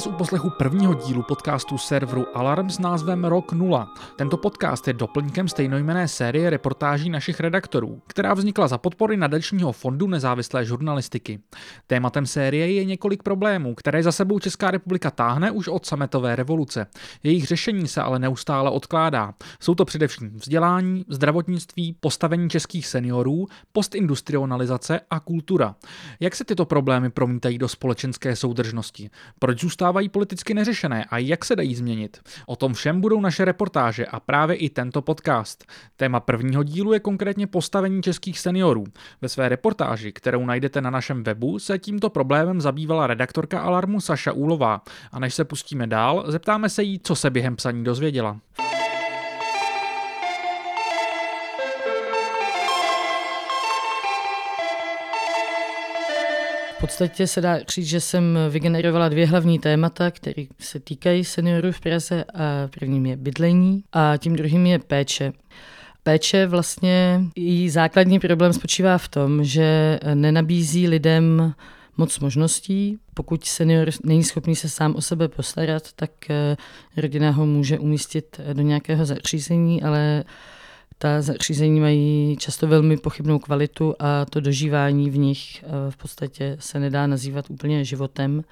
Vás u poslechu prvního dílu podcastu serveru Alarm s názvem Rok 0. Tento podcast je doplňkem stejnojmené série reportáží našich redaktorů, která vznikla za podpory nadačního fondu nezávislé žurnalistiky. Tématem série je několik problémů, které za sebou Česká republika táhne už od sametové revoluce. Jejich řešení se ale neustále odkládá. Jsou to především vzdělání, zdravotnictví, postavení českých seniorů, postindustrializace a kultura. Jak se tyto problémy promítají do společenské soudržnosti? Proč zůstávají politicky neřešené a jak se dají změnit? O tom všem budou naše reportáže a právě i tento podcast. Téma prvního dílu je konkrétně postavení českých seniorů. Ve své reportáži, kterou najdete na našem webu, se tímto problémem zabývala redaktorka Alarmu Saša Úlová. A než se pustíme dál, zeptáme se jí, co se během psaní dozvěděla. Podstatě se dá říct, že jsem vygenerovala dvě hlavní témata, které se týkají seniorů v Praze a prvním je bydlení a tím druhým je péče. Péče vlastně, její základní problém spočívá v tom, že nenabízí lidem moc možností. Pokud senior není schopný se sám o sebe postarat, tak eh, rodina ho může umístit do nějakého zařízení, ale ta zařízení mají často velmi pochybnou kvalitu a to dožívání v nich eh, v podstatě se nedá nazývat úplně životem.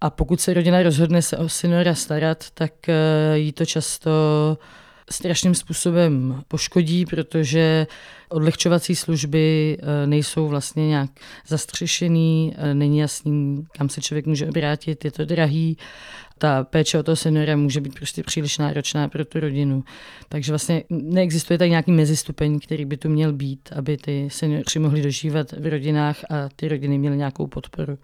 A pokud se rodina rozhodne se o seniora starat, tak eh, jí to často strašným způsobem poškodí, protože odlehčovací služby eh, nejsou vlastně nějak zastřešený, není jasný, kam se člověk může obrátit, je to drahý ta péče o toho seniora může být prostě příliš náročná pro tu rodinu. Takže vlastně neexistuje tady nějaký mezistupeň, který by tu měl být, aby ty seniori mohli dožívat v rodinách a ty rodiny měly nějakou podporu.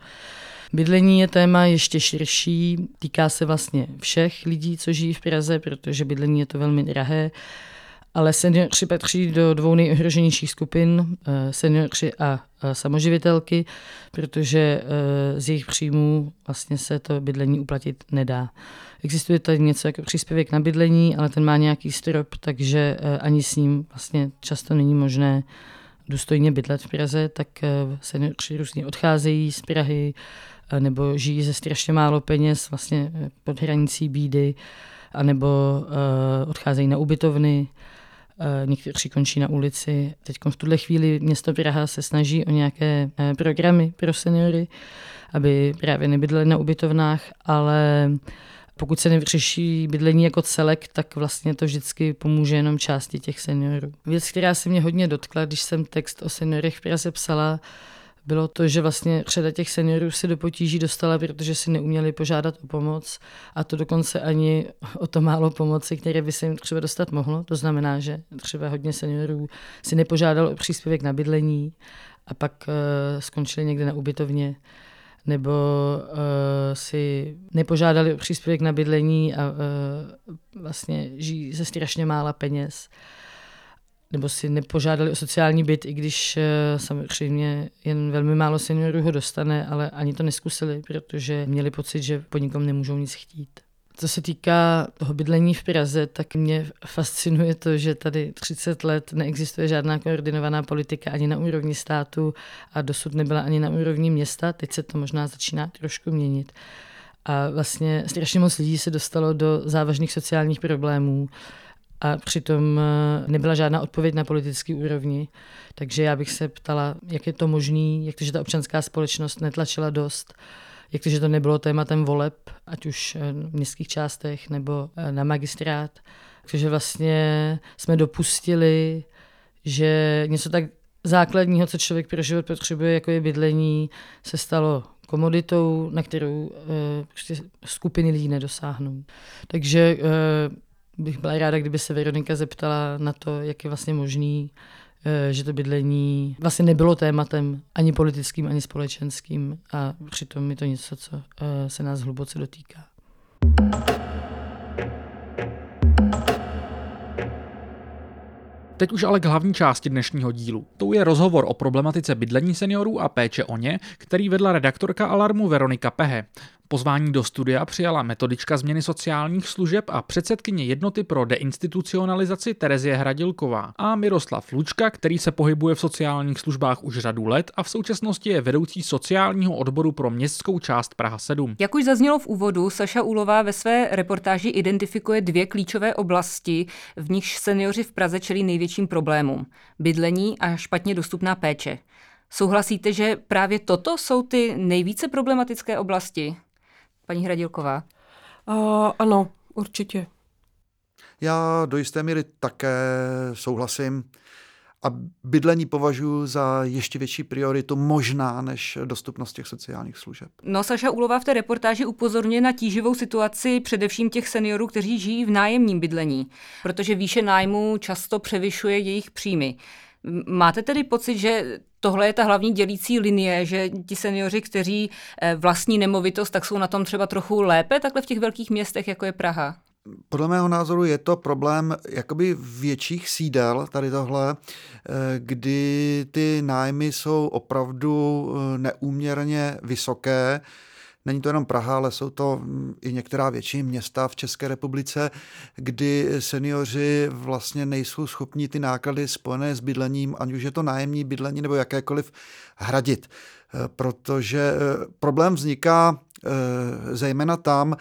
Bydlení je téma ještě širší, týká se vlastně všech lidí, co žijí v Praze, protože bydlení je to velmi drahé ale seniori patří do dvou nejohroženějších skupin, eh, seniori a samoživitelky, protože eh, z jejich příjmů vlastně se to bydlení uplatit nedá. Existuje tady něco jako příspěvek na bydlení, ale ten má nějaký strop, takže eh, ani s ním vlastně často není možné důstojně bydlet v Praze, tak seniori různě odcházejí z Prahy nebo žijí ze strašně málo peněz vlastně pod hranicí bídy, anebo odcházejí na ubytovny, Eh, někteří končí na ulici. Teď v tuhle chvíli město Praha se snaží o nějaké eh, programy pro seniory, aby právě nebydleli na ubytovnách, ale pokud se nevyřeší bydlení jako celek, tak vlastně to vždycky pomůže jenom části těch seniorů. Věc, která se mě hodně dotkla, když jsem text o seniorech v Praze psala, bylo to, že vlastně řada těch seniorů si do potíží dostala, protože si neuměli požádat o pomoc a to dokonce ani o to málo pomoci, které by se jim třeba dostat mohlo. To znamená, že třeba hodně seniorů si nepožádalo o příspěvek na bydlení a pak uh, skončili někde na ubytovně nebo uh, si nepožádali o příspěvek na bydlení a uh, vlastně žijí ze strašně mála peněz nebo si nepožádali o sociální byt, i když eh, samozřejmě jen velmi málo seniorů ho dostane, ale ani to neskusili, protože měli pocit, že po nikom nemůžou nic chtít. Co se týká toho bydlení v Praze, tak mě fascinuje to, že tady 30 let neexistuje žádná koordinovaná politika ani na úrovni státu a dosud nebyla ani na úrovni města. Teď se to možná začíná trošku měnit. A vlastně strašně moc lidí se dostalo do závažných sociálních problémů a přitom eh, nebyla žádná odpověď na politické úrovni. Takže já bych se ptala, jak je to možné, jak to, že ta občanská společnost netlačila dost, jak to, že to nebylo tématem voleb, ať už eh, v městských částech nebo eh, na magistrát. Takže vlastně jsme dopustili, že něco tak základního, co člověk pro život potřebuje, jako je bydlení, se stalo komoditou, na kterou uh, skupiny lidí nedosáhnou. Takže uh, bych byla ráda, kdyby se Veronika zeptala na to, jak je vlastně možný, eh, že to bydlení vlastně nebylo tématem ani politickým, ani společenským a přitom je to něco, co eh, se nás hluboce dotýká. Teď už ale k hlavní části dnešního dílu. Tou je rozhovor o problematice bydlení seniorů a péče o ně, který vedla redaktorka Alarmu Veronika Pehe. Pozvání do studia přijala metodička změny sociálních služeb a předsedkyně jednoty pro deinstitucionalizaci Terezie Hradilková a Miroslav Lučka, který se pohybuje v sociálních službách už řadu let a v současnosti je vedoucí sociálního odboru pro městskou část Praha 7. Jak už zaznělo v úvodu, Saša Úlová ve své reportáži identifikuje dvě klíčové oblasti, v nichž seniori v Praze čelí největším problémům. Bydlení a špatně dostupná péče. Souhlasíte, že právě toto jsou ty nejvíce problematické oblasti? Paní Hradilková. Uh, ano, určitě. Já do jisté míry také souhlasím a bydlení považuji za ještě větší prioritu možná než dostupnost těch sociálních služeb. No, Saša Ulová v té reportáži upozorňuje na tíživou situaci především těch seniorů, kteří žijí v nájemním bydlení, protože výše nájmu často převyšuje jejich příjmy. Máte tedy pocit, že tohle je ta hlavní dělící linie, že ti seniori, kteří eh, vlastní nemovitost, tak jsou na tom třeba trochu lépe takhle v těch velkých městech, jako je Praha? Podle mého názoru je to problém jakoby větších sídel, tady tohle, eh, kdy ty nájmy jsou opravdu eh, neúměrně vysoké. Není to jenom Praha, ale jsou to mm, i některá větší města v České republice, kdy seniori vlastně nejsou schopni ty náklady spojené s bydlením, ať už je to nájemní bydlení nebo jakékoliv, hradit. Eh, protože problém vzniká zejména tam,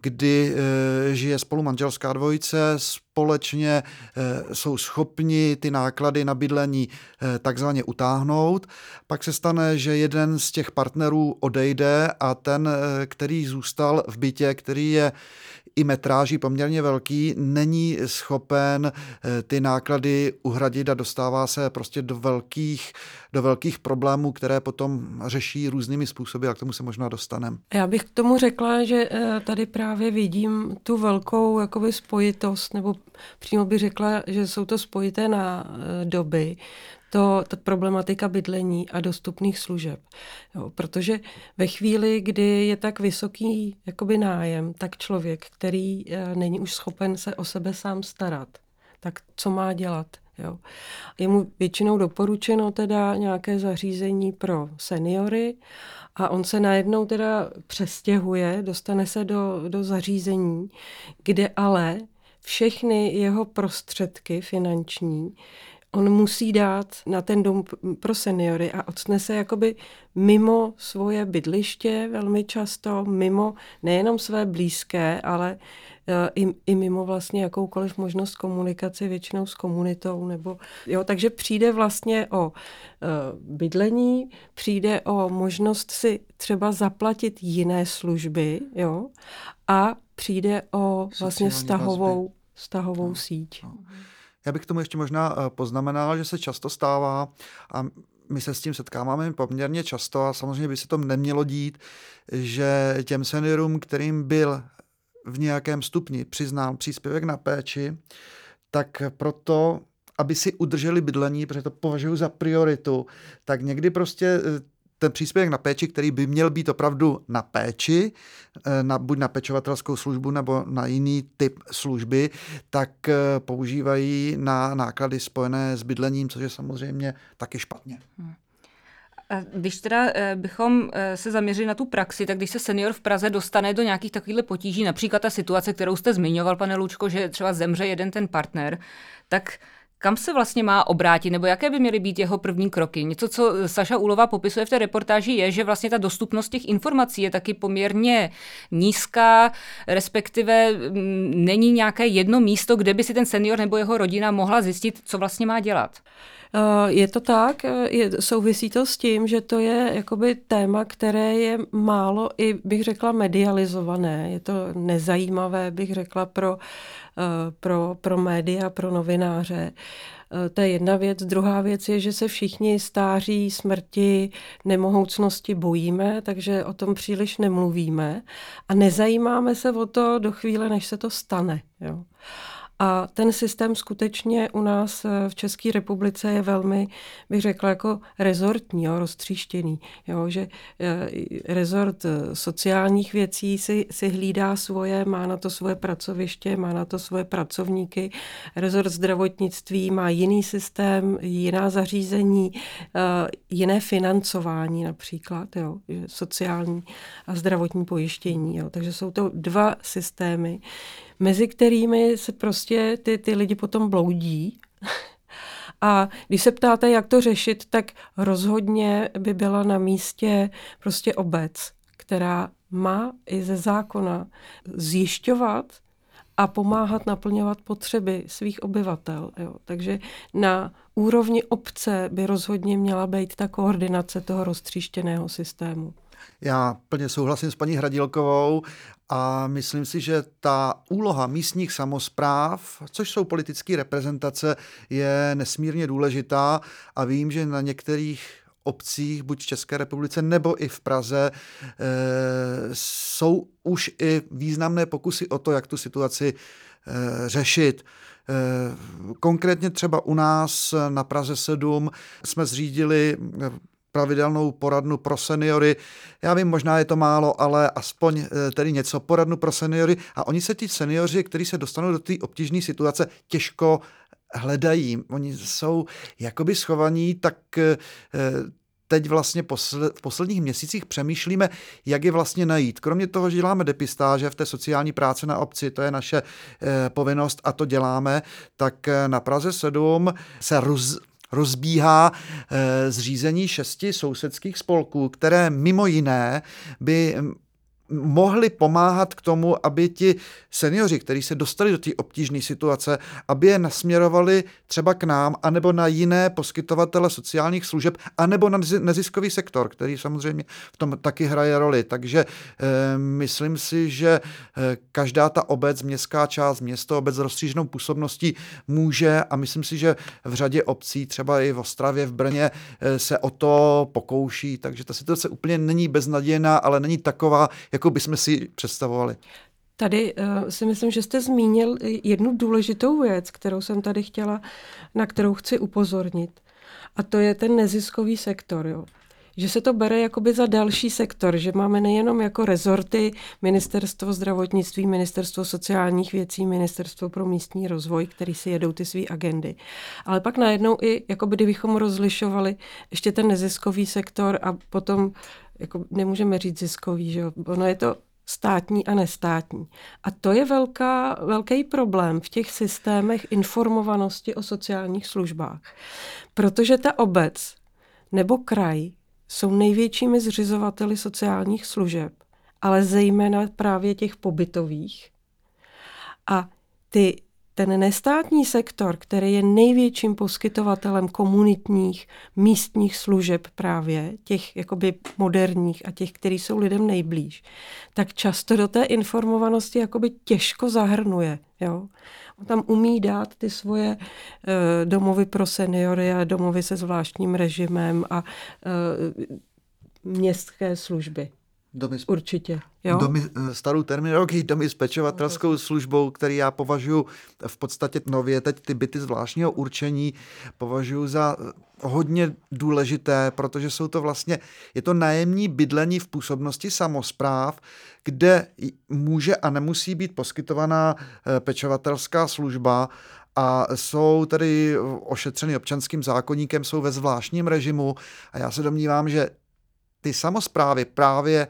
kdy e, žije spolu manželská dvojice, společně e, jsou schopni ty náklady na bydlení e, takzvaně utáhnout. Pak se stane, že jeden z těch partnerů odejde a ten, který zůstal v bytě, který je i metráží poměrně velký, není schopen eh, ty náklady uhradit a dostává se prostě do velkých, do velkých problémů, které potom řeší různými způsoby a k tomu se možná dostaneme. Já bych k tomu řekla, že eh, tady právě vidím tu velkou jakoby spojitost, nebo přímo bych řekla, že jsou to spojité na eh, doby to, ta problematika bydlení a dostupných služeb. Jo, protože ve chvíli, kdy je tak vysoký jakoby nájem, tak člověk, který e, není už schopen se o sebe sám starat, tak co má dělat? Jo. Je mu většinou doporučeno teda nějaké zařízení pro seniory a on se najednou teda přestěhuje, dostane se do, do zařízení, kde ale všechny jeho prostředky finanční on musí dát na ten dům pro seniory a ocne se jakoby mimo svoje bydliště velmi často, mimo nejenom své blízké, ale eh, i, i mimo vlastně jakoukoliv možnost komunikace většinou s komunitou. Nebo, jo, takže přijde vlastně o uh, bydlení, přijde o možnost si třeba zaplatit jiné služby jo, a přijde o vlastně vztahovou, vztahovou no, síť. No. Já bych tomu ještě možná eh, poznamenal, že se často stává a my se s tím setkáváme poměrně často a samozřejmě by se to nemělo dít, že těm seniorům, kterým byl v nějakém stupni přiznán příspěvek na péči, tak proto, aby si udrželi bydlení, protože to považuji za prioritu, tak někdy prostě eh, ten příspěvek na péči, který by měl být opravdu na péči, eh, na, buď na pečovatelskou službu nebo na jiný typ služby, tak eh, používají na náklady spojené s bydlením, což je samozřejmě taky špatně. Hmm. Když teda eh, bychom se zaměřili na tu praxi, tak když se senior v Praze dostane do nějakých takových potíží, například ta situace, kterou jste zmiňoval, pane Lučko, že třeba zemře jeden ten partner, tak kam se vlastně má obrátit, nebo jaké by měly být jeho první kroky? Něco, co Saša Úlová popisuje v té reportáži, je, že vlastně ta dostupnost těch informací je taky poměrně nízká, respektive mm, není nějaké jedno místo, kde by si ten senior nebo jeho rodina mohla zjistit, co vlastně má dělat. Eh, je to tak, eh, je, souvisí to s tím, že to je jakoby téma, které je málo i, bych řekla, medializované. Je to nezajímavé, bych řekla, pro, eh, pro, pro média, pro novináře. To je jedna věc. Druhá věc je, že se všichni stáří, smrti, nemohoucnosti bojíme, takže o tom příliš nemluvíme a nezajímáme se o to do chvíle, než se to stane. Jo. A ten systém skutečně u nás v České republice je velmi, bych řekla, jako rezortní, jo, roztříštěný. Jo, že rezort sociálních věcí si, si hlídá svoje, má na to svoje pracoviště, má na to svoje pracovníky. Rezort zdravotnictví má jiný systém, jiná zařízení, jiné financování například, jo, sociální a zdravotní pojištění. Jo. Takže jsou to dva systémy, mezi kterými se prostě ty, ty lidi potom bloudí. A když se ptáte, jak to řešit, tak rozhodně by byla na místě prostě obec, která má i ze zákona zjišťovat a pomáhat naplňovat potřeby svých obyvatel. Jo. Takže na úrovni obce by rozhodně měla být ta koordinace toho roztříštěného systému. Já plně souhlasím s paní Hradilkovou a myslím si, že ta úloha místních samozpráv, což jsou politické reprezentace, je nesmírně důležitá a vím, že na některých obcích, buď v České republice nebo i v Praze, e, jsou už i významné pokusy o to, jak tu situaci e, řešit. E, konkrétně třeba u nás na Praze 7 jsme zřídili pravidelnou poradnu pro seniory. Já vím, možná je to málo, ale aspoň eh, tedy něco, poradnu pro seniory. A oni se ti seniori, kteří se dostanou do té obtížné situace, těžko hledají. Oni jsou jakoby schovaní, tak eh, teď vlastně v posledních měsících přemýšlíme, jak je vlastně najít. Kromě toho, že děláme depistáže v té sociální práci na obci, to je naše povinnost a to děláme, tak na Praze 7 se roz, rozbíhá eh, zřízení šesti sousedských spolků, které mimo jiné by mohli pomáhat k tomu, aby ti seniori, kteří se dostali do té obtížné situace, aby je nasměrovali třeba k nám, anebo na jiné poskytovatele sociálních služeb, anebo na neziskový sektor, který samozřejmě v tom taky hraje roli. Takže e, myslím si, že e, každá ta obec, městská část, město, obec s rozstřížnou působností může a myslím si, že v řadě obcí, třeba i v Ostravě, v Brně, e, se o to pokouší. Takže ta situace úplně není beznadějná, ale není taková, jako bychom si představovali. Tady uh, si myslím, že jste zmínil jednu důležitou věc, kterou jsem tady chtěla, na kterou chci upozornit. A to je ten neziskový sektor. Jo. Že se to bere jakoby za další sektor, že máme nejenom jako rezorty Ministerstvo zdravotnictví, Ministerstvo sociálních věcí, Ministerstvo pro místní rozvoj, který si jedou ty své agendy. Ale pak najednou i, jako kdybychom rozlišovali ještě ten neziskový sektor a potom jako nemůžeme říct ziskový, že jo? ono je to státní a nestátní. A to je velká, velký problém v těch systémech informovanosti o sociálních službách. Protože ta obec nebo kraj jsou největšími zřizovateli sociálních služeb, ale zejména právě těch pobytových. A ty ten nestátní sektor, který je největším poskytovatelem komunitních místních služeb právě, těch jakoby moderních a těch, který jsou lidem nejblíž, tak často do té informovanosti jakoby těžko zahrnuje. Jo? On tam umí dát ty svoje uh, domovy pro seniory a domovy se zvláštním režimem a uh, městské služby. Domy, Určitě. Jo? Domy, eh, starou terminologii domy s pečovatelskou službou, který já považuji v podstatě nově teď ty byty zvláštního určení považuji za eh, hodně důležité, protože jsou to vlastně, je to nájemní bydlení v působnosti samozpráv, kde může a nemusí být poskytovaná eh, pečovatelská služba a jsou tedy ošetřeny občanským zákonníkem, jsou ve zvláštním režimu a já se domnívám, že ty samozprávy právě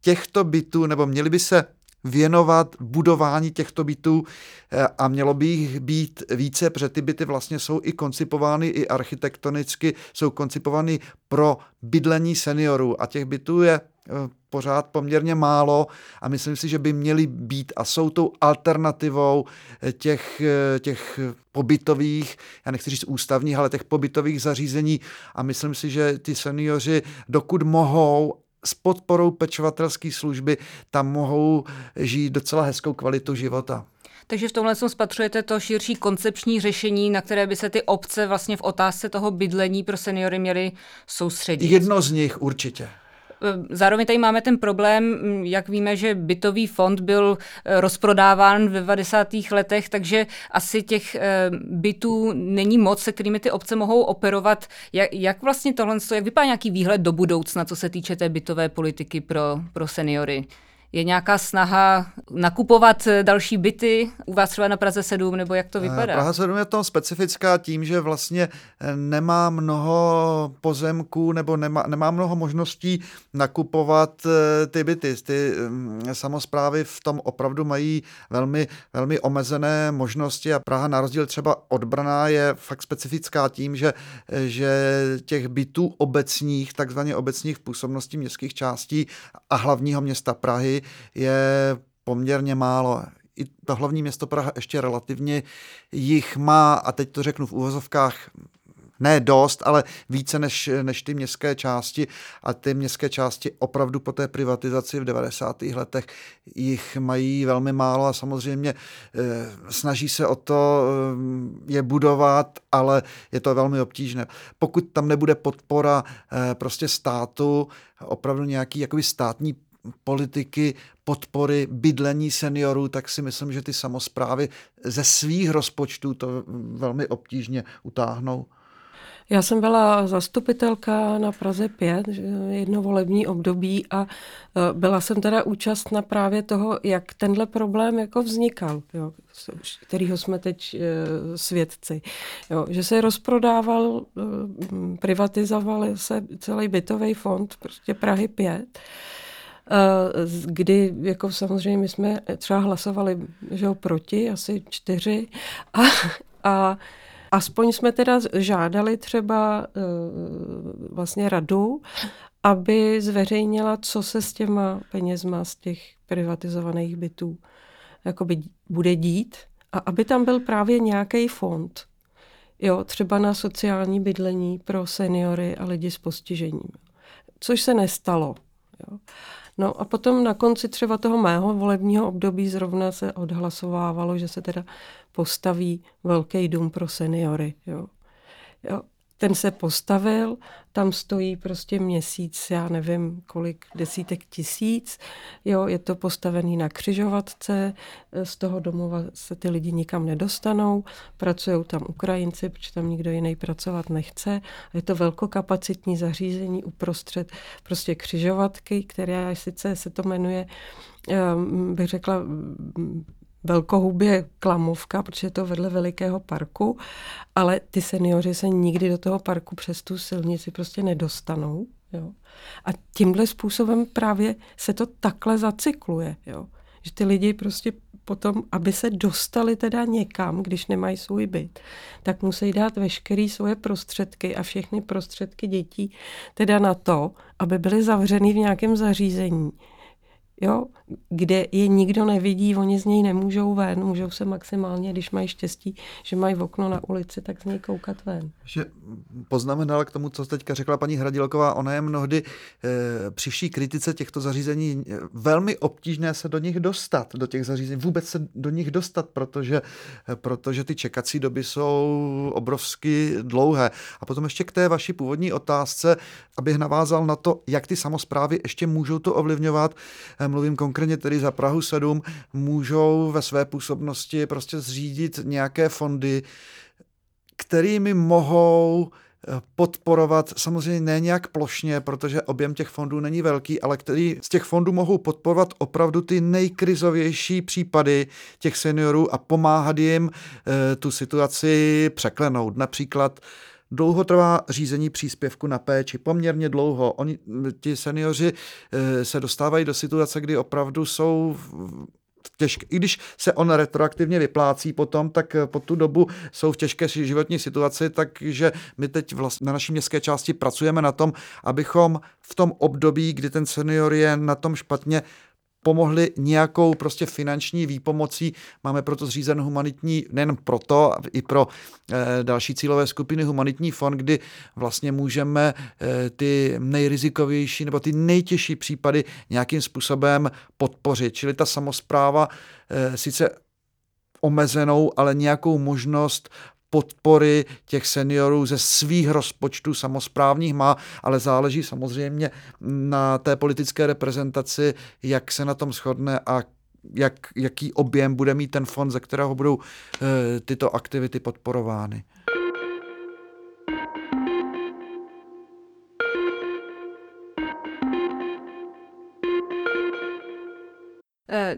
těchto bytů, nebo měly by se věnovat budování těchto bytů eh, a mělo by jich být více, protože ty byty vlastně jsou i koncipovány i architektonicky, jsou koncipovány pro bydlení seniorů. A těch bytů je eh, pořád poměrně málo a myslím si, že by měly být a jsou tou alternativou eh, těch, těch pobytových, já nechci říct ústavních, ale těch pobytových zařízení a myslím si, že ty seniori, dokud mohou s podporou pečovatelské služby tam mohou žít docela hezkou kvalitu života. Takže v tomhle spatřujete to širší koncepční řešení, na které by se ty obce vlastně v otázce toho bydlení pro seniory měly soustředit. Jedno z nich určitě. Zároveň tady máme ten problém, jak víme, že bytový fond byl rozprodáván v 90. letech, takže asi těch bytů není moc, se kterými ty obce mohou operovat. Jak, jak vlastně tohle, jak vypadá nějaký výhled do budoucna, co se týče té bytové politiky pro, pro seniory? Je nějaká snaha nakupovat další byty u vás třeba na Praze 7, nebo jak to eh, vypadá? Praha 7 je to specifická tím, že vlastně eh, nemá mnoho pozemků nebo nemá, nemá mnoho možností nakupovat eh, ty byty. Ty mm, samozprávy v tom opravdu mají velmi, velmi omezené možnosti a Praha na rozdíl třeba od Brna je fakt specifická tím, že, že těch bytů obecních, takzvaně obecních v působnosti městských částí a hlavního města Prahy je poměrně málo. I to hlavní město Praha ještě relativně jich má, a teď to řeknu v úvozovkách, ne dost, ale více než, než ty městské části a ty městské části opravdu po té privatizaci v 90. letech jich mají velmi málo a samozřejmě eh, snaží se o to eh, je budovat, ale je to velmi obtížné. Pokud tam nebude podpora eh, prostě státu, opravdu nějaký jakoby státní politiky podpory bydlení seniorů, tak si myslím, že ty samozprávy ze svých rozpočtů to velmi obtížně utáhnou. Já jsem byla zastupitelka na Praze 5, jedno volební období a e, byla jsem teda účastna právě toho, jak tenhle problém jako vznikal, jo, kterýho jsme teď e, svědci. Jo, že se rozprodával, e, privatizoval se celý bytový fond prostě Prahy 5 Eh, kdy jako samozřejmě my jsme třeba hlasovali že jo, proti, asi čtyři a, a aspoň jsme teda žádali třeba eh, vlastně radu, aby zveřejnila, co se s těma penězma z těch privatizovaných bytů jakoby bude dít a aby tam byl právě nějaký fond, jo, třeba na sociální bydlení pro seniory a lidi s postižením. Což se nestalo. Jo. No a potom na konci třeba toho mého volebního období zrovna se odhlasovávalo, že se teda postaví velký dům pro seniory. Jo. Jo ten se postavil, tam stojí prostě měsíc, já nevím kolik, desítek tisíc, jo, je to postavený na křižovatce, z toho domova se ty lidi nikam nedostanou, pracují tam Ukrajinci, protože tam nikdo jiný pracovat nechce, je to velkokapacitní zařízení uprostřed prostě křižovatky, které sice se to jmenuje, ehm, bych řekla, velkohubě klamovka, protože je to vedle velikého parku, ale ty seniori se nikdy do toho parku přes tu silnici prostě nedostanou. Jo. A tímhle způsobem právě se to takhle zacykluje. Jo. Že ty lidi prostě potom, aby se dostali teda někam, když nemají svůj byt, tak musí dát veškeré svoje prostředky a všechny prostředky dětí teda na to, aby byly zavřený v nějakém zařízení, jo, kde je nikdo nevidí, oni z něj nemůžou ven, můžou se maximálně, když mají štěstí, že mají v okno na ulici, tak z něj koukat ven. Že poznamenala k tomu, co teďka řekla paní Hradilková, ona je mnohdy e, při vší kritice těchto zařízení eh, velmi obtížné se do nich dostat, do těch zařízení, vůbec se do nich dostat, protože, e, protože ty čekací doby jsou obrovsky dlouhé. A potom ještě k té vaší původní otázce, abych navázal na to, jak ty samozprávy ještě můžou to ovlivňovat, mluvím konkrétně tedy za Prahu 7, můžou ve své působnosti prostě zřídit nějaké fondy, kterými mohou eh, podporovat, samozřejmě ne nějak plošně, protože objem těch fondů není velký, ale který z těch fondů mohou podporovat opravdu ty nejkrizovější případy těch seniorů a pomáhat jim e, tu situaci překlenout. Například Dlouho trvá řízení příspěvku na péči, poměrně dlouho. Oni, ti seniori eh, se dostávají do situace, kdy opravdu jsou těžké. I když se on retroaktivně vyplácí potom, tak eh, po tu dobu jsou v těžké životní situaci, takže my teď vlastně na naší městské části pracujeme na tom, abychom v tom období, kdy ten senior je na tom špatně, pomohli nějakou prostě finanční výpomocí. Máme proto zřízen humanitní, nejen proto, i pro e, další cílové skupiny humanitní fond, kdy vlastně můžeme e, ty nejrizikovější nebo ty nejtěžší případy nějakým způsobem podpořit. Čili ta samozpráva e, sice omezenou, ale nějakou možnost podpory těch seniorů ze svých rozpočtů samozprávních má, ale záleží samozřejmě na té politické reprezentaci, jak se na tom shodne a jak, jaký objem bude mít ten fond, ze kterého budou e, tyto aktivity podporovány.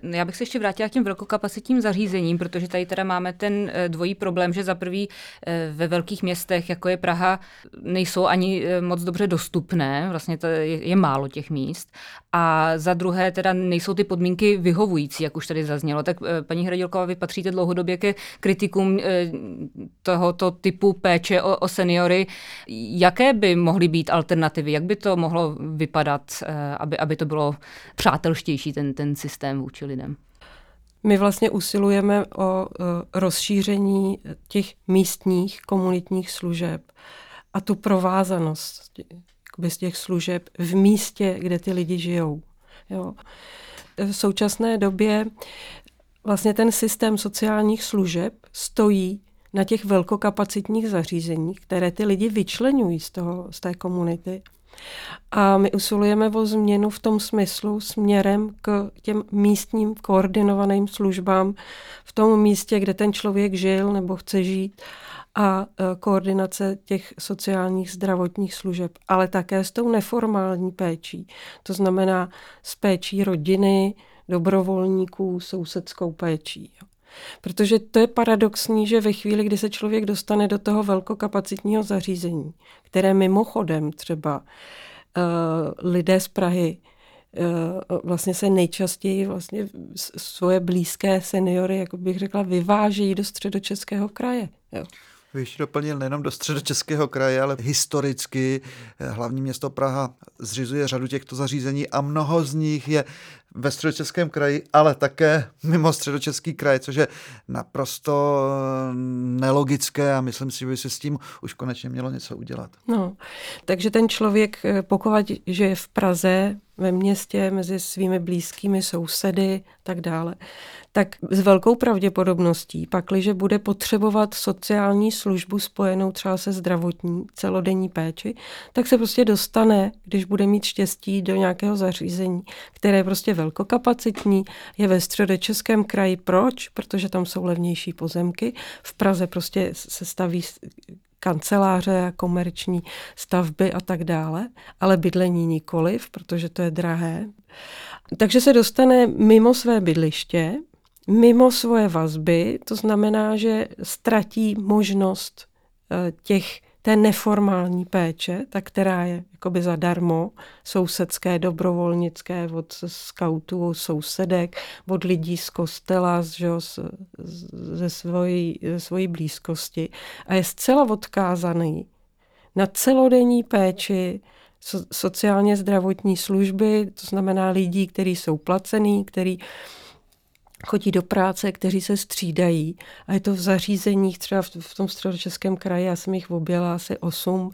Já bych se ještě vrátila k těm velkokapacitním zařízením, protože tady teda máme ten eh, dvojí problém, že za prvý eh, ve velkých městech, jako je Praha, nejsou ani moc dobře dostupné, vlastně to je, je málo těch míst. A za druhé teda nejsou ty podmínky vyhovující, jak už tady zaznělo. Tak paní Hradilková, vy patříte dlouhodobě ke kritikům tohoto typu péče o, o seniory. Jaké by mohly být alternativy? Jak by to mohlo vypadat, aby, aby to bylo přátelštější, ten, ten systém? vůči lidem. My vlastně usilujeme o rozšíření těch místních komunitních služeb a tu provázanost z těch služeb v místě, kde ty lidi žijou. Jo. V současné době vlastně ten systém sociálních služeb stojí na těch velkokapacitních zařízeních, které ty lidi vyčlenují z, toho, z té komunity a my usilujeme o změnu v tom smyslu směrem k těm místním koordinovaným službám v tom místě, kde ten člověk žil nebo chce žít a e, koordinace těch sociálních zdravotních služeb, ale také s tou neformální péčí. To znamená s péčí rodiny, dobrovolníků, sousedskou péčí. Protože to je paradoxní, že ve chvíli, kdy se člověk dostane do toho velkokapacitního zařízení, které mimochodem třeba uh, lidé z Prahy uh, vlastně se nejčastěji vlastně svoje blízké seniory, jako bych řekla, vyvážejí do středočeského kraje. Jo. Bych doplnil nejenom do středočeského kraje, ale historicky hlavní město Praha zřizuje řadu těchto zařízení a mnoho z nich je ve středočeském kraji, ale také mimo středočeský kraj, což je naprosto nelogické a myslím si, že by se s tím už konečně mělo něco udělat. No, takže ten člověk, eh, pokud že je v Praze, ve městě, mezi svými blízkými sousedy tak dále, tak s velkou pravděpodobností, pakliže bude potřebovat sociální službu spojenou třeba se zdravotní celodenní péči, tak se prostě dostane, když bude mít štěstí, do nějakého zařízení, které je prostě velkokapacitní, je ve středočeském kraji. Proč? Protože tam jsou levnější pozemky. V Praze prostě se staví kanceláře, komerční stavby a tak dále, ale bydlení nikoliv, protože to je drahé. Takže se dostane mimo své bydliště, mimo svoje vazby, to znamená, že ztratí možnost eh, těch té neformální péče, ta, která je jakoby zadarmo, sousedské, dobrovolnické, od skautů, sousedek, od lidí z kostela, že z, ze, svojí, ze svojí blízkosti a je zcela odkázaný na celodenní péči, so, sociálně zdravotní služby, to znamená lidí, kteří jsou placený, který chodí do práce, kteří se střídají a je to v zařízeních třeba v, v tom středočeském kraji, já jsem jich objela asi osm,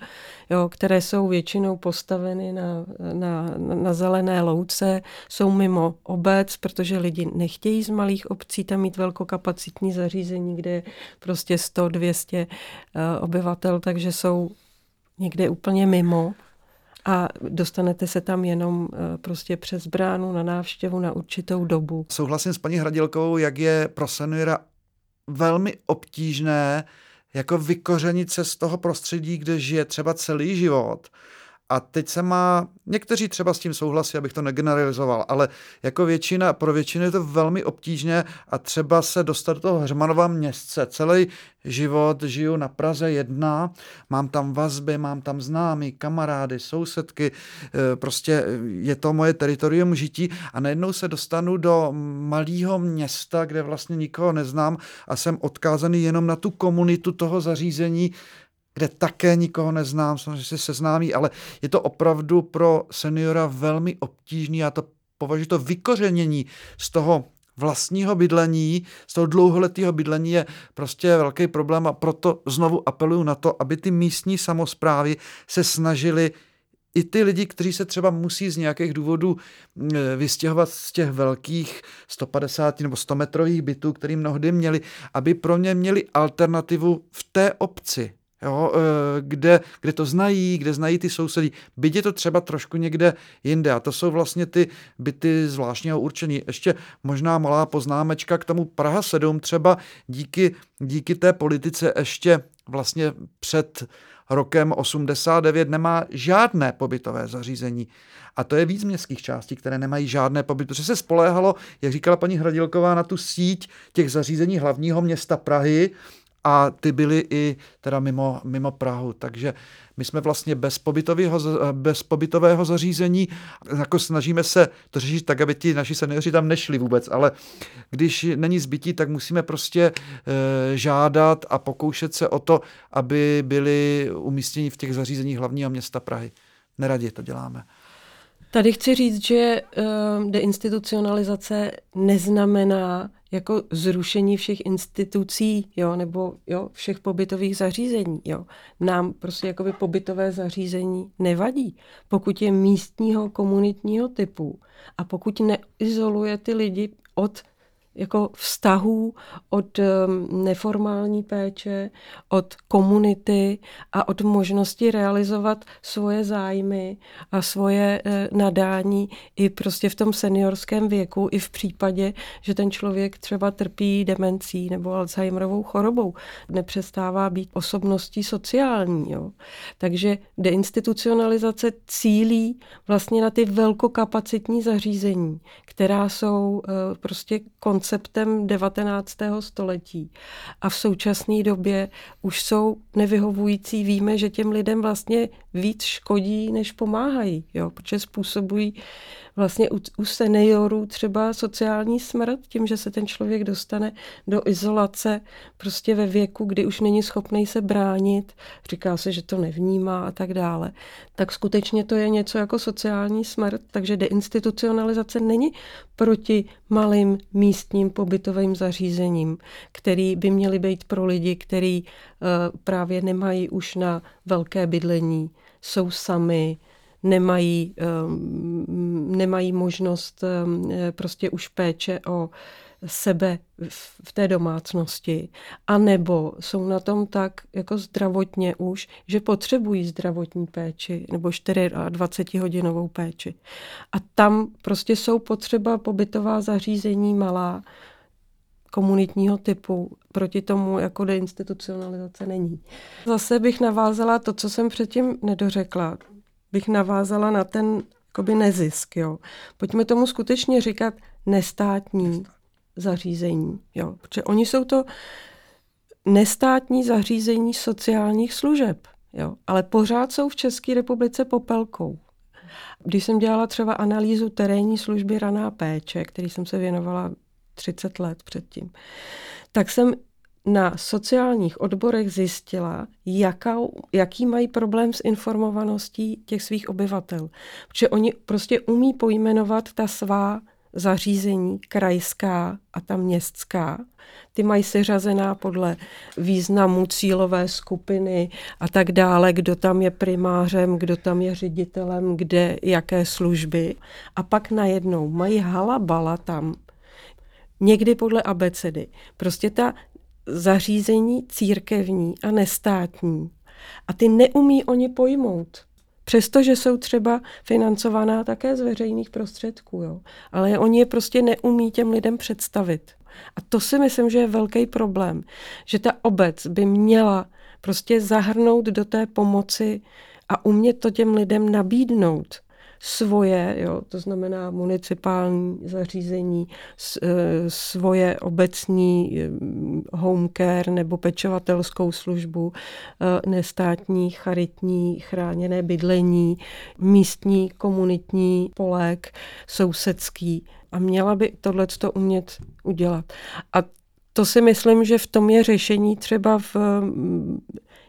jo, které jsou většinou postaveny na, na, na zelené louce, jsou mimo obec, protože lidi nechtějí z malých obcí tam mít velkokapacitní zařízení, kde je prostě 100-200 uh, eh, obyvatel, takže jsou někde úplně mimo a dostanete se tam jenom eh, prostě přes bránu na návštěvu na určitou dobu. Souhlasím s paní Hradilkovou, jak je pro seniora velmi obtížné jako vykořenit se z toho prostředí, kde žije třeba celý život a teď se má, někteří třeba s tím souhlasí, abych to negeneralizoval, ale jako většina, pro většinu je to velmi obtížné a třeba se dostat do toho Hřmanova městce. Celý život žiju na Praze jedna, mám tam vazby, mám tam známí, kamarády, sousedky, e, prostě je to moje teritorium žití a najednou se dostanu do malého města, kde vlastně nikoho neznám a jsem odkázaný jenom na tu komunitu toho zařízení, kde také nikoho neznám, samozřejmě se seznámí, ale je to opravdu pro seniora velmi obtížný. Já to považuji to vykořenění z toho vlastního bydlení, z toho dlouholetého bydlení je prostě velký problém a proto znovu apeluju na to, aby ty místní samozprávy se snažili i ty lidi, kteří se třeba musí z nějakých důvodů vystěhovat z těch velkých 150 nebo 100 metrových bytů, který mnohdy měli, aby pro ně měli alternativu v té obci, jo, eh, kde, kde to znají, kde znají ty sousedy. Byť je to třeba trošku někde jinde. A to jsou vlastně ty byty zvláštního určení. Ještě možná malá poznámečka k tomu Praha 7 třeba díky, díky té politice ještě vlastně před rokem 89 nemá žádné pobytové zařízení. A to je víc městských částí, které nemají žádné pobyt, protože se spoléhalo, jak říkala paní Hradilková, na tu síť těch zařízení hlavního města Prahy, a ty byly i teda mimo, mimo Prahu, takže my jsme vlastně bez, bez pobytového zařízení, jako snažíme se to řešit tak, aby ti naši seniori tam nešli vůbec, ale když není zbytí, tak musíme prostě e, žádat a pokoušet se o to, aby byli umístěni v těch zařízeních hlavního města Prahy. Neradě to děláme. Tady chci říct, že uh, deinstitucionalizace neznamená jako zrušení všech institucí, jo, nebo jo, všech pobytových zařízení. Jo. Nám prostě jakoby pobytové zařízení nevadí, pokud je místního komunitního typu a pokud neizoluje ty lidi od jako vztahů od um, neformální péče, od komunity a od možnosti realizovat svoje zájmy a svoje eh, nadání i prostě v tom seniorském věku, i v případě, že ten člověk třeba trpí demencí nebo Alzheimerovou chorobou. Nepřestává být osobností sociální. Jo. Takže deinstitucionalizace cílí vlastně na ty velkokapacitní zařízení, která jsou eh, prostě konceptuální konceptem 19. století. A v současné době už jsou nevyhovující. Víme, že těm lidem vlastně víc škodí, než pomáhají, jo, protože způsobují vlastně u, u seniorů třeba sociální smrt, tím, že se ten člověk dostane do izolace prostě ve věku, kdy už není schopný se bránit, říká se, že to nevnímá a tak dále. Tak skutečně to je něco jako sociální smrt, takže deinstitucionalizace není proti malým místním pobytovým zařízením, který by měly být pro lidi, kteří uh, právě nemají už na velké bydlení, jsou sami, nemají, um, nemají možnost um, prostě už péče o sebe v té domácnosti, a nebo jsou na tom tak jako zdravotně už, že potřebují zdravotní péči nebo 24 hodinovou péči. A tam prostě jsou potřeba pobytová zařízení malá, komunitního typu. Proti tomu jako deinstitucionalizace není. Zase bych navázala to, co jsem předtím nedořekla bych navázala na ten jakoby nezisk. Jo. Pojďme tomu skutečně říkat nestátní zařízení. Jo. Protože oni jsou to nestátní zařízení sociálních služeb. Jo. Ale pořád jsou v České republice popelkou. Když jsem dělala třeba analýzu terénní služby raná péče, který jsem se věnovala 30 let předtím, tak jsem na sociálních odborech zjistila, jakou, jaký mají problém s informovaností těch svých obyvatel. Protože oni prostě umí pojmenovat ta svá zařízení krajská a ta městská. Ty mají seřazená podle významu cílové skupiny a tak dále, kdo tam je primářem, kdo tam je ředitelem, kde jaké služby. A pak najednou mají halabala tam někdy podle abecedy. Prostě ta zařízení církevní a nestátní. A ty neumí oni pojmout. Přestože jsou třeba financovaná také z veřejných prostředků, jo. ale oni je prostě neumí těm lidem představit. A to si myslím, že je velký problém, že ta obec by měla prostě zahrnout do té pomoci a umět to těm lidem nabídnout svoje, jo, to znamená municipální zařízení, e, svoje obecní e, home care nebo pečovatelskou službu, e, nestátní, charitní, chráněné bydlení, místní, komunitní polek, sousedský. A měla by tohleto umět udělat. A to si myslím, že v tom je řešení třeba v,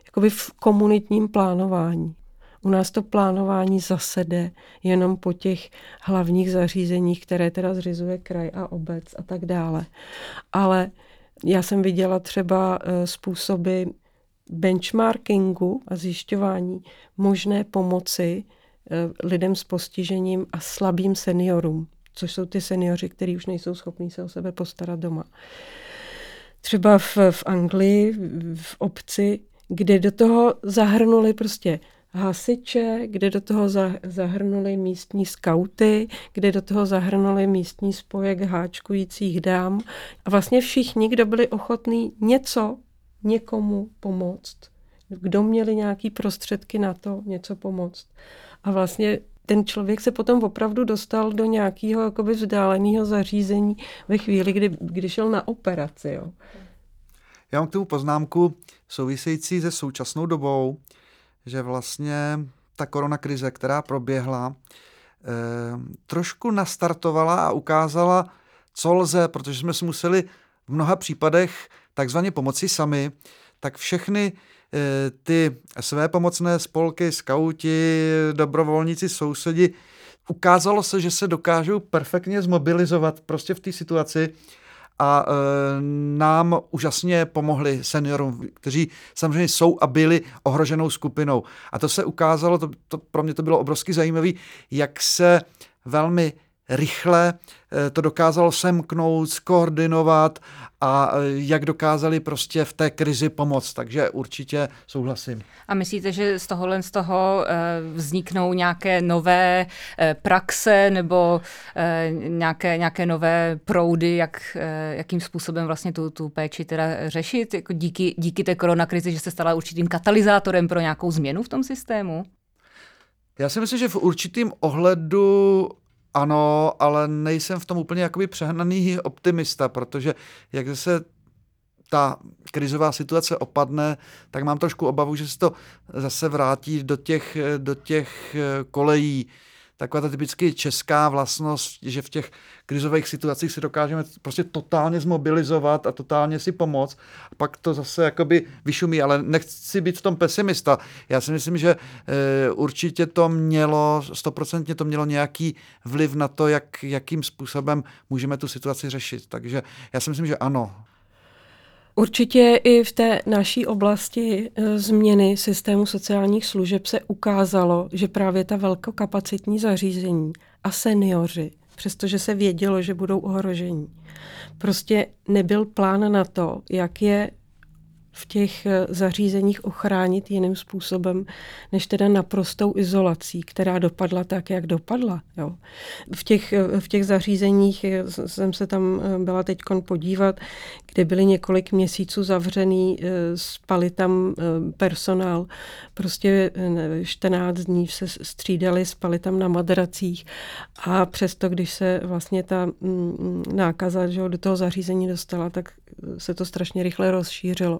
jakoby v komunitním plánování. U nás to plánování zase jde jenom po těch hlavních zařízeních, které teda zřizuje kraj a obec a tak dále. Ale já jsem viděla třeba eh, způsoby benchmarkingu a zjišťování možné pomoci lidem s postižením a slabým seniorům, což jsou ty seniori, kteří už nejsou schopní se o sebe postarat doma. Třeba v, v Anglii, v obci, kde do toho zahrnuli prostě hasiče, kde do toho zahrnuli místní skauty, kde do toho zahrnuli místní spojek háčkujících dám a vlastně všichni, kdo byli ochotní něco někomu pomoct, kdo měli nějaký prostředky na to něco pomoct. A vlastně ten člověk se potom opravdu dostal do nějakého jakoby vzdáleného zařízení ve chvíli, kdy, kdy šel na operaci. Jo. Já mám k tomu poznámku související se současnou dobou, že vlastně ta koronakrize, která proběhla, eh, trošku nastartovala a ukázala, co lze, protože jsme si museli v mnoha případech takzvaně pomoci sami, tak všechny eh, ty své pomocné spolky, skauti, dobrovolníci, sousedi, ukázalo se, že se dokážou perfektně zmobilizovat prostě v té situaci a e, nám úžasně pomohli seniorům, kteří samozřejmě jsou a byli ohroženou skupinou. A to se ukázalo, to, to pro mě to bylo obrovsky zajímavé, jak se velmi rychle eh, to dokázalo semknout, skoordinovat a eh, jak dokázali prostě v té krizi pomoct. Takže určitě souhlasím. A myslíte, že z tohohle z toho eh, vzniknou nějaké nové praxe nebo nějaké, nějaké nové proudy, jak, jakým způsobem vlastně tu, tu péči teda řešit? Jako díky, díky té koronakrizi, že se stala určitým katalyzátorem pro nějakou změnu v tom systému? Já si myslím, že v určitým ohledu ano, ale nejsem v tom úplně jakoby přehnaný optimista, protože jak se ta krizová situace opadne, tak mám trošku obavu, že se to zase vrátí do těch, do těch kolejí, taková ta typicky česká vlastnost, že v těch krizových situacích si dokážeme prostě totálně zmobilizovat a totálně si pomoct. A pak to zase jakoby vyšumí, ale nechci být v tom pesimista. Já si myslím, že e, určitě to mělo, stoprocentně to mělo nějaký vliv na to, jak, jakým způsobem můžeme tu situaci řešit. Takže já si myslím, že ano. Určitě i v té naší oblasti e, změny systému sociálních služeb se ukázalo, že právě ta velkokapacitní zařízení a seniori, přestože se vědělo, že budou ohrožení, prostě nebyl plán na to, jak je v těch eh, zařízeních ochránit jiným způsobem, než teda naprostou izolací, která dopadla tak, jak dopadla. Jo. V, těch, eh, v těch zařízeních eh, jsem se tam byla teď podívat, kde byly několik měsíců zavřený, spali tam personál, prostě 14 dní se střídali, spali tam na madracích a přesto, když se vlastně ta mm, mm, nákaza že do toho zařízení dostala, tak se to strašně rychle rozšířilo.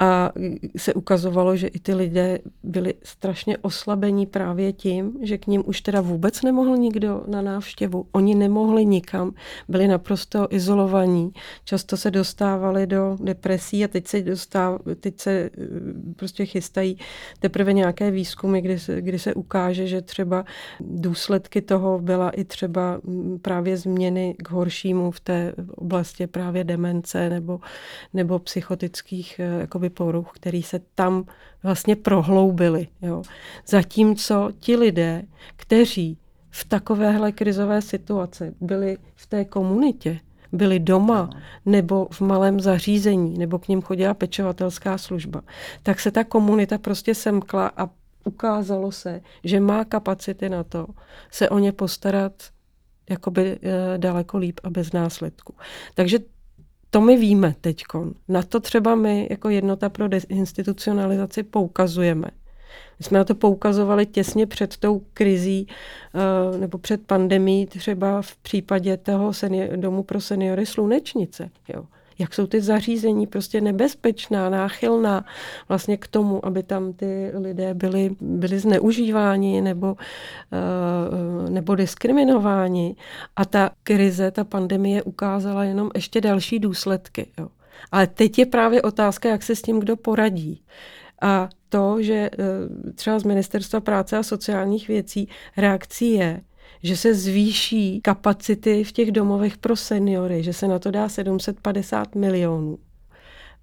A se ukazovalo, že i ty lidé byli strašně oslabení právě tím, že k ním už teda vůbec nemohl nikdo na návštěvu. Oni nemohli nikam, byli naprosto izolovaní. Často se dostávali do depresí a teď se, dostáv, teď se eh, prostě chystají teprve nějaké výzkumy, kdy se, kdy se ukáže, že třeba důsledky toho byla i třeba mm, právě změny k horšímu v té oblasti právě demence nebo, nebo psychotických eh, poruch, který se tam vlastně prohloubily. Jo. Zatímco ti lidé, kteří v takovéhle krizové situaci byli v té komunitě, byli doma nebo v malém zařízení, nebo k ním chodila pečovatelská služba, tak se ta komunita prostě semkla a ukázalo se, že má kapacity na to se o ně postarat jakoby eh, daleko líp a bez následku. Takže to my víme teď. Na to třeba my jako jednota pro institucionalizaci poukazujeme. My jsme na to poukazovali těsně před tou krizí eh, nebo před pandemí, třeba v případě toho domu pro seniory Slunečnice. Jo jak jsou ty zařízení prostě nebezpečná, náchylná vlastně k tomu, aby tam ty lidé byli, byli zneužíváni nebo, uh, nebo diskriminováni. A ta krize, ta pandemie ukázala jenom ještě další důsledky. Jo. Ale teď je právě otázka, jak se s tím kdo poradí. A to, že eh, třeba z Ministerstva práce a sociálních věcí reakcí je, že se zvýší kapacity v těch domovech pro seniory, že se na to dá 750 milionů.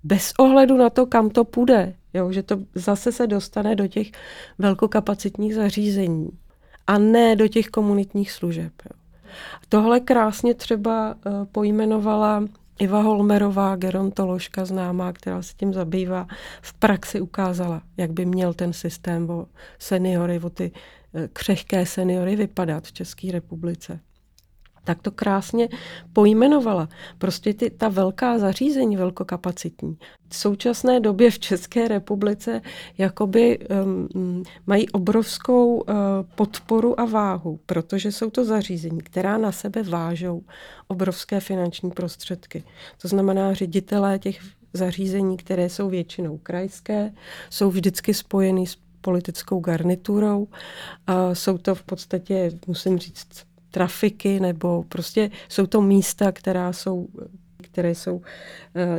Bez ohledu na to, kam to půjde, jo, že to zase se dostane do těch velkokapacitních zařízení. a ne do těch komunitních služeb. Jo. Tohle krásně třeba uh, pojmenovala Iva Holmerová, gerontoložka známá, která se tím zabývá, v praxi ukázala, jak by měl ten systém o seniory, o ty eh, křehké seniory vypadat v České republice tak to krásně pojmenovala. Prostě ty, ta velká zařízení, velkokapacitní, v současné době v České republice jakoby um, mají obrovskou uh, podporu a váhu, protože jsou to zařízení, která na sebe vážou obrovské finanční prostředky. To znamená, ředitelé těch zařízení, které jsou většinou krajské, jsou vždycky spojeny s politickou garniturou. A jsou to v podstatě, musím říct, trafiky, nebo prostě jsou to místa, která jsou které jsou uh,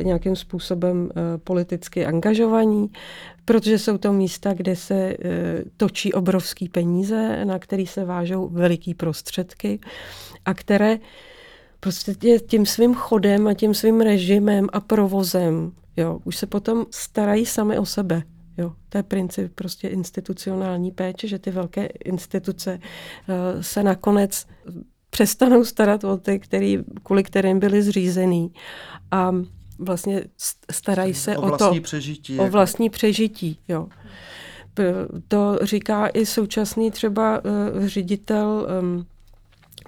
nějakým způsobem uh, politicky angažovaní, protože jsou to místa, kde se uh, točí obrovský peníze, na který se vážou veliký prostředky a které prostě tím svým chodem a tím svým režimem a provozem jo, už se potom starají sami o sebe. Jo, to je princip prostě institucionální péče, že ty velké instituce uh, se nakonec přestanou starat o ty, který, kvůli kterým byly zřízený. A vlastně starají se o, o vlastní to, přežití. O jako. vlastní přežití, jo. To říká i současný třeba uh, ředitel um,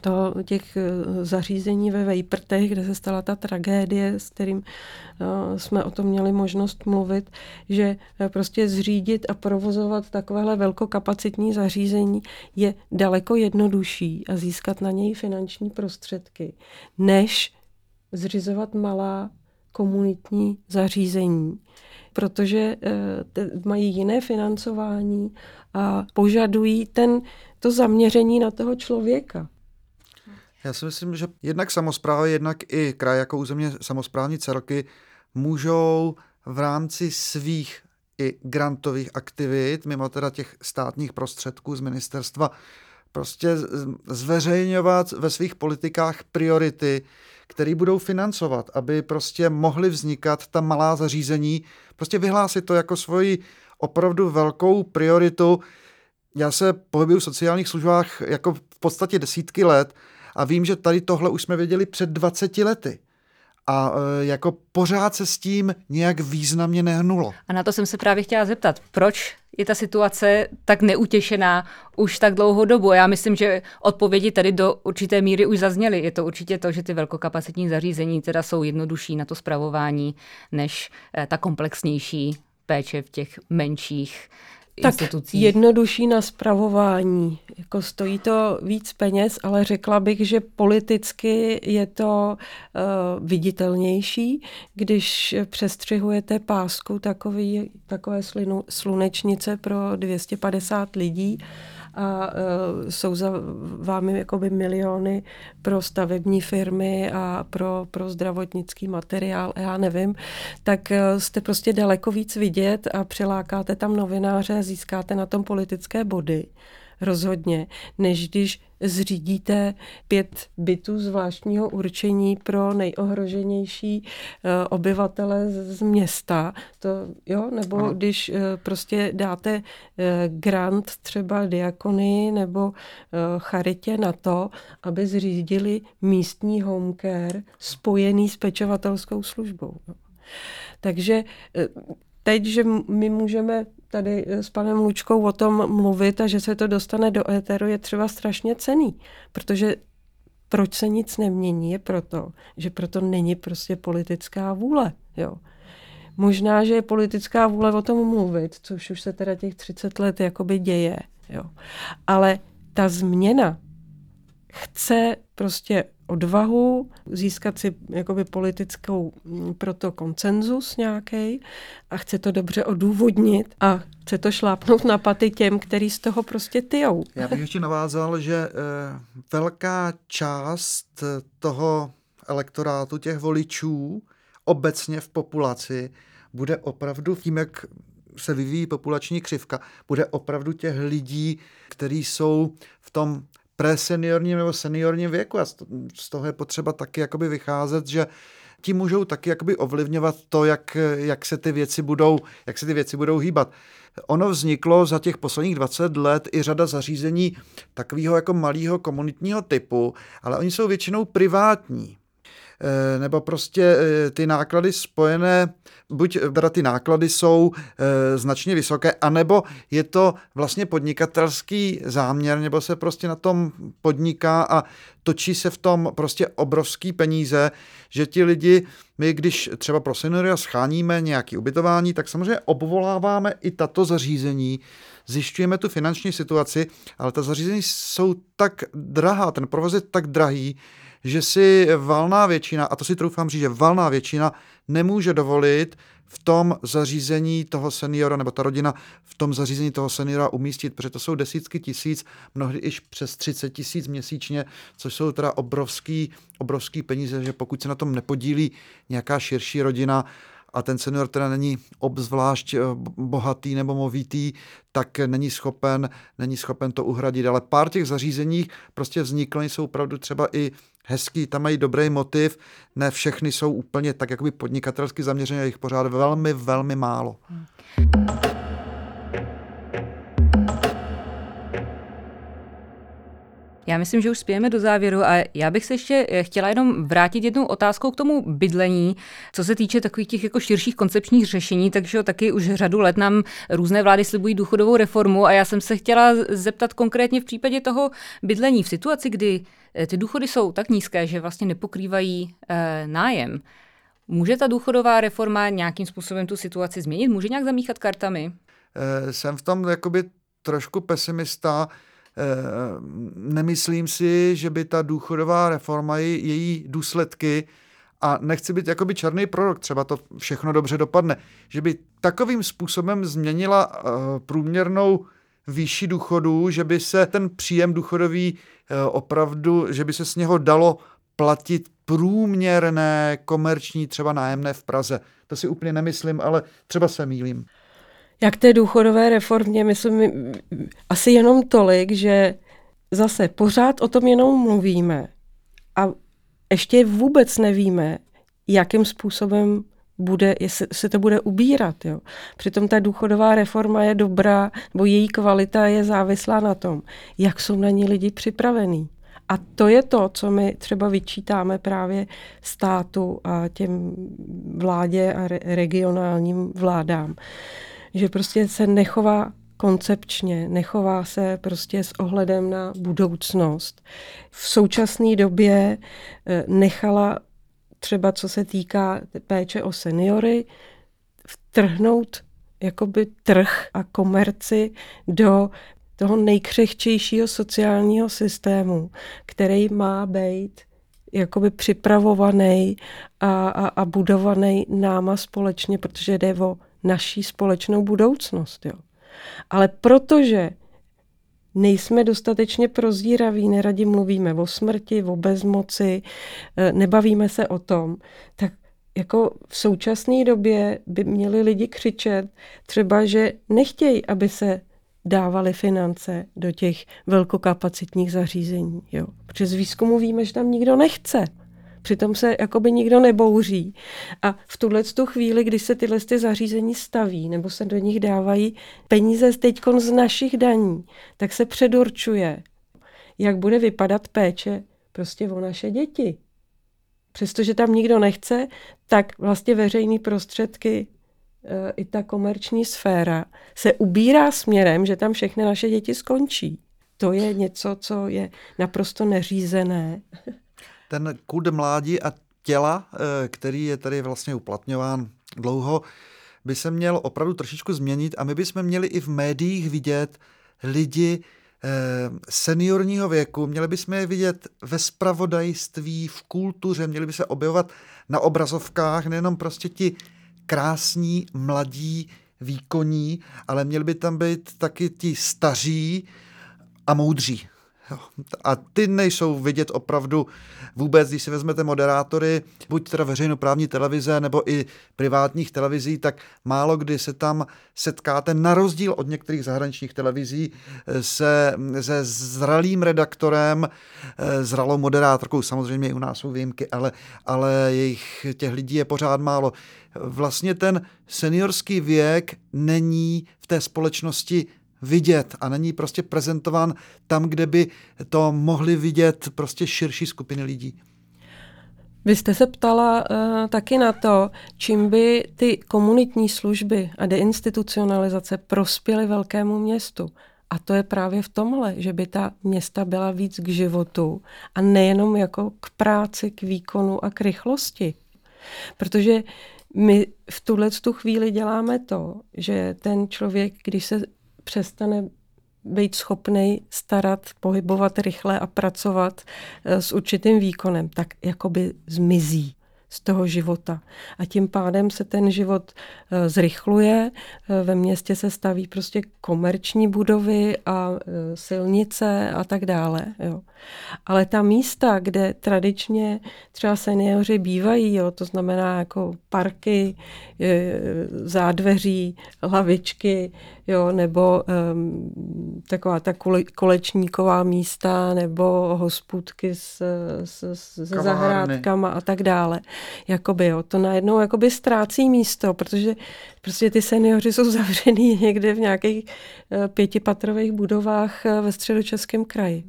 to, těch eh, zařízení ve Vejprtech, kde se stala ta tragédie, s kterým uh, jsme o tom měli možnost mluvit, že uh, prostě zřídit a provozovat takovéhle velkokapacitní zařízení je daleko jednodušší a získat na něj finanční prostředky, než zřizovat malá komunitní zařízení, protože mají jiné financování a požadují ten, to zaměření na toho člověka. Já si myslím, že jednak samozprávy, jednak i kraj jako územně samozprávní celky můžou v rámci svých i grantových aktivit, mimo teda těch státních prostředků z ministerstva, prostě zveřejňovat ve svých politikách priority, které budou financovat, aby prostě mohly vznikat ta malá zařízení, prostě vyhlásit to jako svoji opravdu velkou prioritu. Já se pohybuju v sociálních službách jako v podstatě desítky let a vím, že tady tohle už jsme věděli před 20 lety. A e, jako pořád se s tím nějak významně nehnulo. A na to jsem se právě chtěla zeptat. Proč je ta situace tak neutěšená už tak dlouhou dobu? Já myslím, že odpovědi tady do určité míry už zazněly. Je to určitě to, že ty velkokapacitní zařízení teda jsou jednodušší na to zpravování než e, ta komplexnější péče v těch menších Tak jednodušší na spravování. Jako stojí to víc peněz, ale řekla bych, že politicky je to uh, viditelnější, když přestřihujete pásku takový, takové slinu, slunečnice pro 250 lidí a uh, jsou za vámi jakoby miliony pro stavební firmy a pro, pro zdravotnický materiál, já nevím, tak uh, jste prostě daleko víc vidět a přilákáte tam novináře získáte na tom politické body rozhodně, než když zřídíte pět bytů zvláštního určení pro nejohroženější uh, obyvatele z, města, to, jo, nebo ano. když uh, prostě dáte uh, grant třeba diakony nebo charitě na to, aby zřídili místní home care spojený s pečovatelskou službou. Takže teď, že my můžeme tady s panem Lučkou o tom mluvit a že se to dostane do éteru, je třeba strašně cený, protože proč se nic nemění, je proto, že proto není prostě politická vůle. Jo. Možná, že je politická vůle o tom mluvit, což už se teda těch 30 let jakoby děje. Jo. Ale ta změna chce prostě odvahu, získat si jakoby politickou mm, proto koncenzus nějaký a chce to dobře odůvodnit a chce to šlápnout na paty těm, který z toho prostě tyjou. Já bych ještě navázal, že eh, velká část toho elektorátu, těch voličů, obecně v populaci, bude opravdu tím, jak se vyvíjí populační křivka, bude opravdu těch lidí, kteří jsou v tom preseniorním nebo seniorním věku a z toho je potřeba taky jakoby vycházet, že ti můžou taky jakoby ovlivňovat to, jak, jak, se ty věci budou, jak se ty věci budou hýbat. Ono vzniklo za těch posledních 20 let i řada zařízení takového jako malého komunitního typu, ale oni jsou většinou privátní. Eh, nebo prostě eh, ty náklady spojené, buď teda ty náklady jsou eh, značně vysoké, anebo je to vlastně podnikatelský záměr, nebo se prostě na tom podniká a točí se v tom prostě obrovský peníze, že ti lidi, my když třeba pro seniory scháníme nějaké ubytování, tak samozřejmě obvoláváme i tato zařízení, zjišťujeme tu finanční situaci, ale ta zařízení jsou tak drahá, ten provoz je tak drahý, že si valná většina, a to si troufám říct, že valná většina nemůže dovolit v tom zařízení toho seniora, nebo ta rodina v tom zařízení toho seniora umístit, protože to jsou desítky tisíc, mnohdy i přes 30 tisíc měsíčně, což jsou teda obrovský, obrovský peníze, že pokud se na tom nepodílí nějaká širší rodina, a ten senior teda není obzvlášť eh, bohatý nebo movitý, tak není schopen, není schopen to uhradit. Ale pár těch zařízení prostě vzniklo, jsou opravdu třeba i hezký, tam mají dobrý motiv, ne všechny jsou úplně tak jakoby podnikatelsky zaměřené, jich pořád velmi, velmi málo. Hmm. Já myslím, že už spějeme do závěru a já bych se ještě eh, chtěla jenom vrátit jednou otázkou k tomu bydlení, co se týče takových těch jako širších koncepčních řešení, takže taky už řadu let nám různé vlády slibují důchodovou reformu a já jsem se chtěla zeptat konkrétně v případě toho bydlení v situaci, kdy eh, ty důchody jsou tak nízké, že vlastně nepokrývají eh, nájem. Může ta důchodová reforma nějakým způsobem tu situaci změnit? Může nějak zamíchat kartami? E, jsem v tom jakoby trošku pesimista. Nemyslím si, že by ta důchodová reforma, její důsledky, a nechci být jakoby černý prorok, třeba to všechno dobře dopadne, že by takovým způsobem změnila eh, průměrnou výši důchodu, že by se ten příjem důchodový eh, opravdu, že by se z něho dalo platit průměrné komerční třeba nájemné v Praze. To si úplně nemyslím, ale třeba se mýlím. Jak té důchodové reformě, myslím asi jenom tolik, že zase pořád o tom jenom mluvíme a ještě vůbec nevíme, jakým způsobem bude, jestli se to bude ubírat. Jo. Přitom ta důchodová reforma je dobrá, nebo její kvalita je závislá na tom, jak jsou na ní lidi připravení. A to je to, co my třeba vyčítáme právě státu a těm vládě a re- regionálním vládám že prostě se nechová koncepčně, nechová se prostě s ohledem na budoucnost. V současné době eh, nechala třeba co se týká péče o seniory, vtrhnout jakoby trh a komerci do toho nejkřehčejšího sociálního systému, který má být jakoby připravovaný a, a, a budovaný náma společně, protože jde o naší společnou budoucnost. Jo. Ale protože nejsme dostatečně prozíraví, neradi mluvíme o smrti, o bezmoci, eh, nebavíme se o tom, tak jako v současné době by měli lidi křičet třeba, že nechtějí, aby se dávali finance do těch velkokapacitních zařízení. Jo. Protože z výzkumu víme, že tam nikdo nechce. Přitom se jakoby nikdo nebouří. A v tuhle tu chvíli, kdy se tyhle ty zařízení staví nebo se do nich dávají peníze teď z našich daní, tak se předurčuje, jak bude vypadat péče prostě o naše děti. Přestože tam nikdo nechce, tak vlastně veřejné prostředky e, i ta komerční sféra se ubírá směrem, že tam všechny naše děti skončí. To je něco, co je naprosto neřízené ten kud mládí a těla, eh, který je tady vlastně uplatňován dlouho, by se měl opravdu trošičku změnit a my bychom měli i v médiích vidět lidi eh, seniorního věku, měli bychom je vidět ve spravodajství, v kultuře, měli by se objevovat na obrazovkách, nejenom prostě ti krásní, mladí, výkonní, ale měli by tam být taky ti staří a moudří. A ty nejsou vidět opravdu vůbec, když si vezmete moderátory, buď teda veřejnoprávní televize nebo i privátních televizí, tak málo kdy se tam setkáte, na rozdíl od některých zahraničních televizí, se, se zralým redaktorem, zralou moderátorkou, samozřejmě i u nás jsou výjimky, ale, ale jejich těch lidí je pořád málo. Vlastně ten seniorský věk není v té společnosti vidět a není prostě prezentován tam, kde by to mohli vidět prostě širší skupiny lidí. Vy jste se ptala uh, taky na to, čím by ty komunitní služby a deinstitucionalizace prospěly velkému městu. A to je právě v tomhle, že by ta města byla víc k životu a nejenom jako k práci, k výkonu a k rychlosti. Protože my v tuhle tu chvíli děláme to, že ten člověk, když se přestane být schopný starat, pohybovat rychle a pracovat eh, s určitým výkonem, tak jakoby zmizí z toho života. A tím pádem se ten život eh, zrychluje. Eh, ve městě se staví prostě komerční budovy a silnice a tak dále. Jo. Ale ta místa, kde tradičně třeba seniori bývají, jo, to znamená jako parky, zádveří, lavičky, jo, nebo um, taková ta kolečníková místa, nebo hospůdky s, s, s, se zahrádkama a tak dále. Jakoby, jo, to najednou jakoby ztrácí místo, protože prostě ty seniori jsou zavřený někde v nějakých uh, pětipatrových budovách uh, ve středočeském kraji.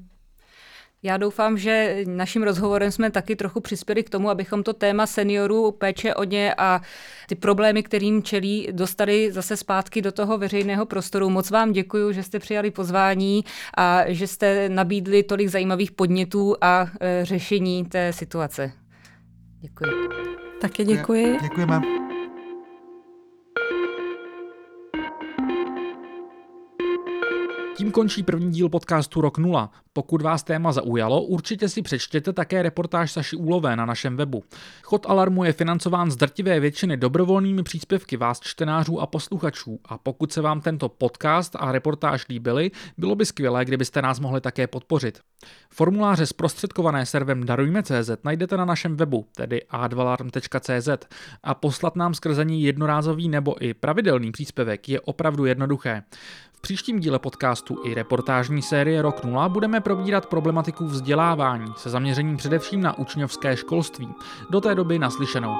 Já doufám, že naším rozhovorem jsme taky trochu přispěli k tomu, abychom to téma seniorů, péče o ně a ty problémy, kterým čelí, dostali zase zpátky do toho veřejného prostoru. Moc vám děkuji, že jste přijali pozvání a že jste nabídli tolik zajímavých podnětů a e, řešení té situace. Děkuji. Taky děkuji. Děkujeme. Tím končí první díl podcastu Rok 0. Pokud vás téma zaujalo, určitě si přečtěte také reportáž Saši Úlové na našem webu. Chod Alarmu je financován z drtivé většiny dobrovolnými příspěvky vás čtenářů a posluchačů a pokud se vám tento podcast a reportáž líbily, bylo by skvělé, kdybyste nás mohli také podpořit. Formuláře zprostředkované servem Darujme.cz najdete na našem webu, tedy a2alarm.cz a poslat nám skrze ní jednorázový nebo i pravidelný příspěvek je opravdu jednoduché příštím díle podcastu i reportážní série Rok 0 budeme probírat problematiku vzdělávání se zaměřením především na učňovské školství. Do té doby naslyšenou.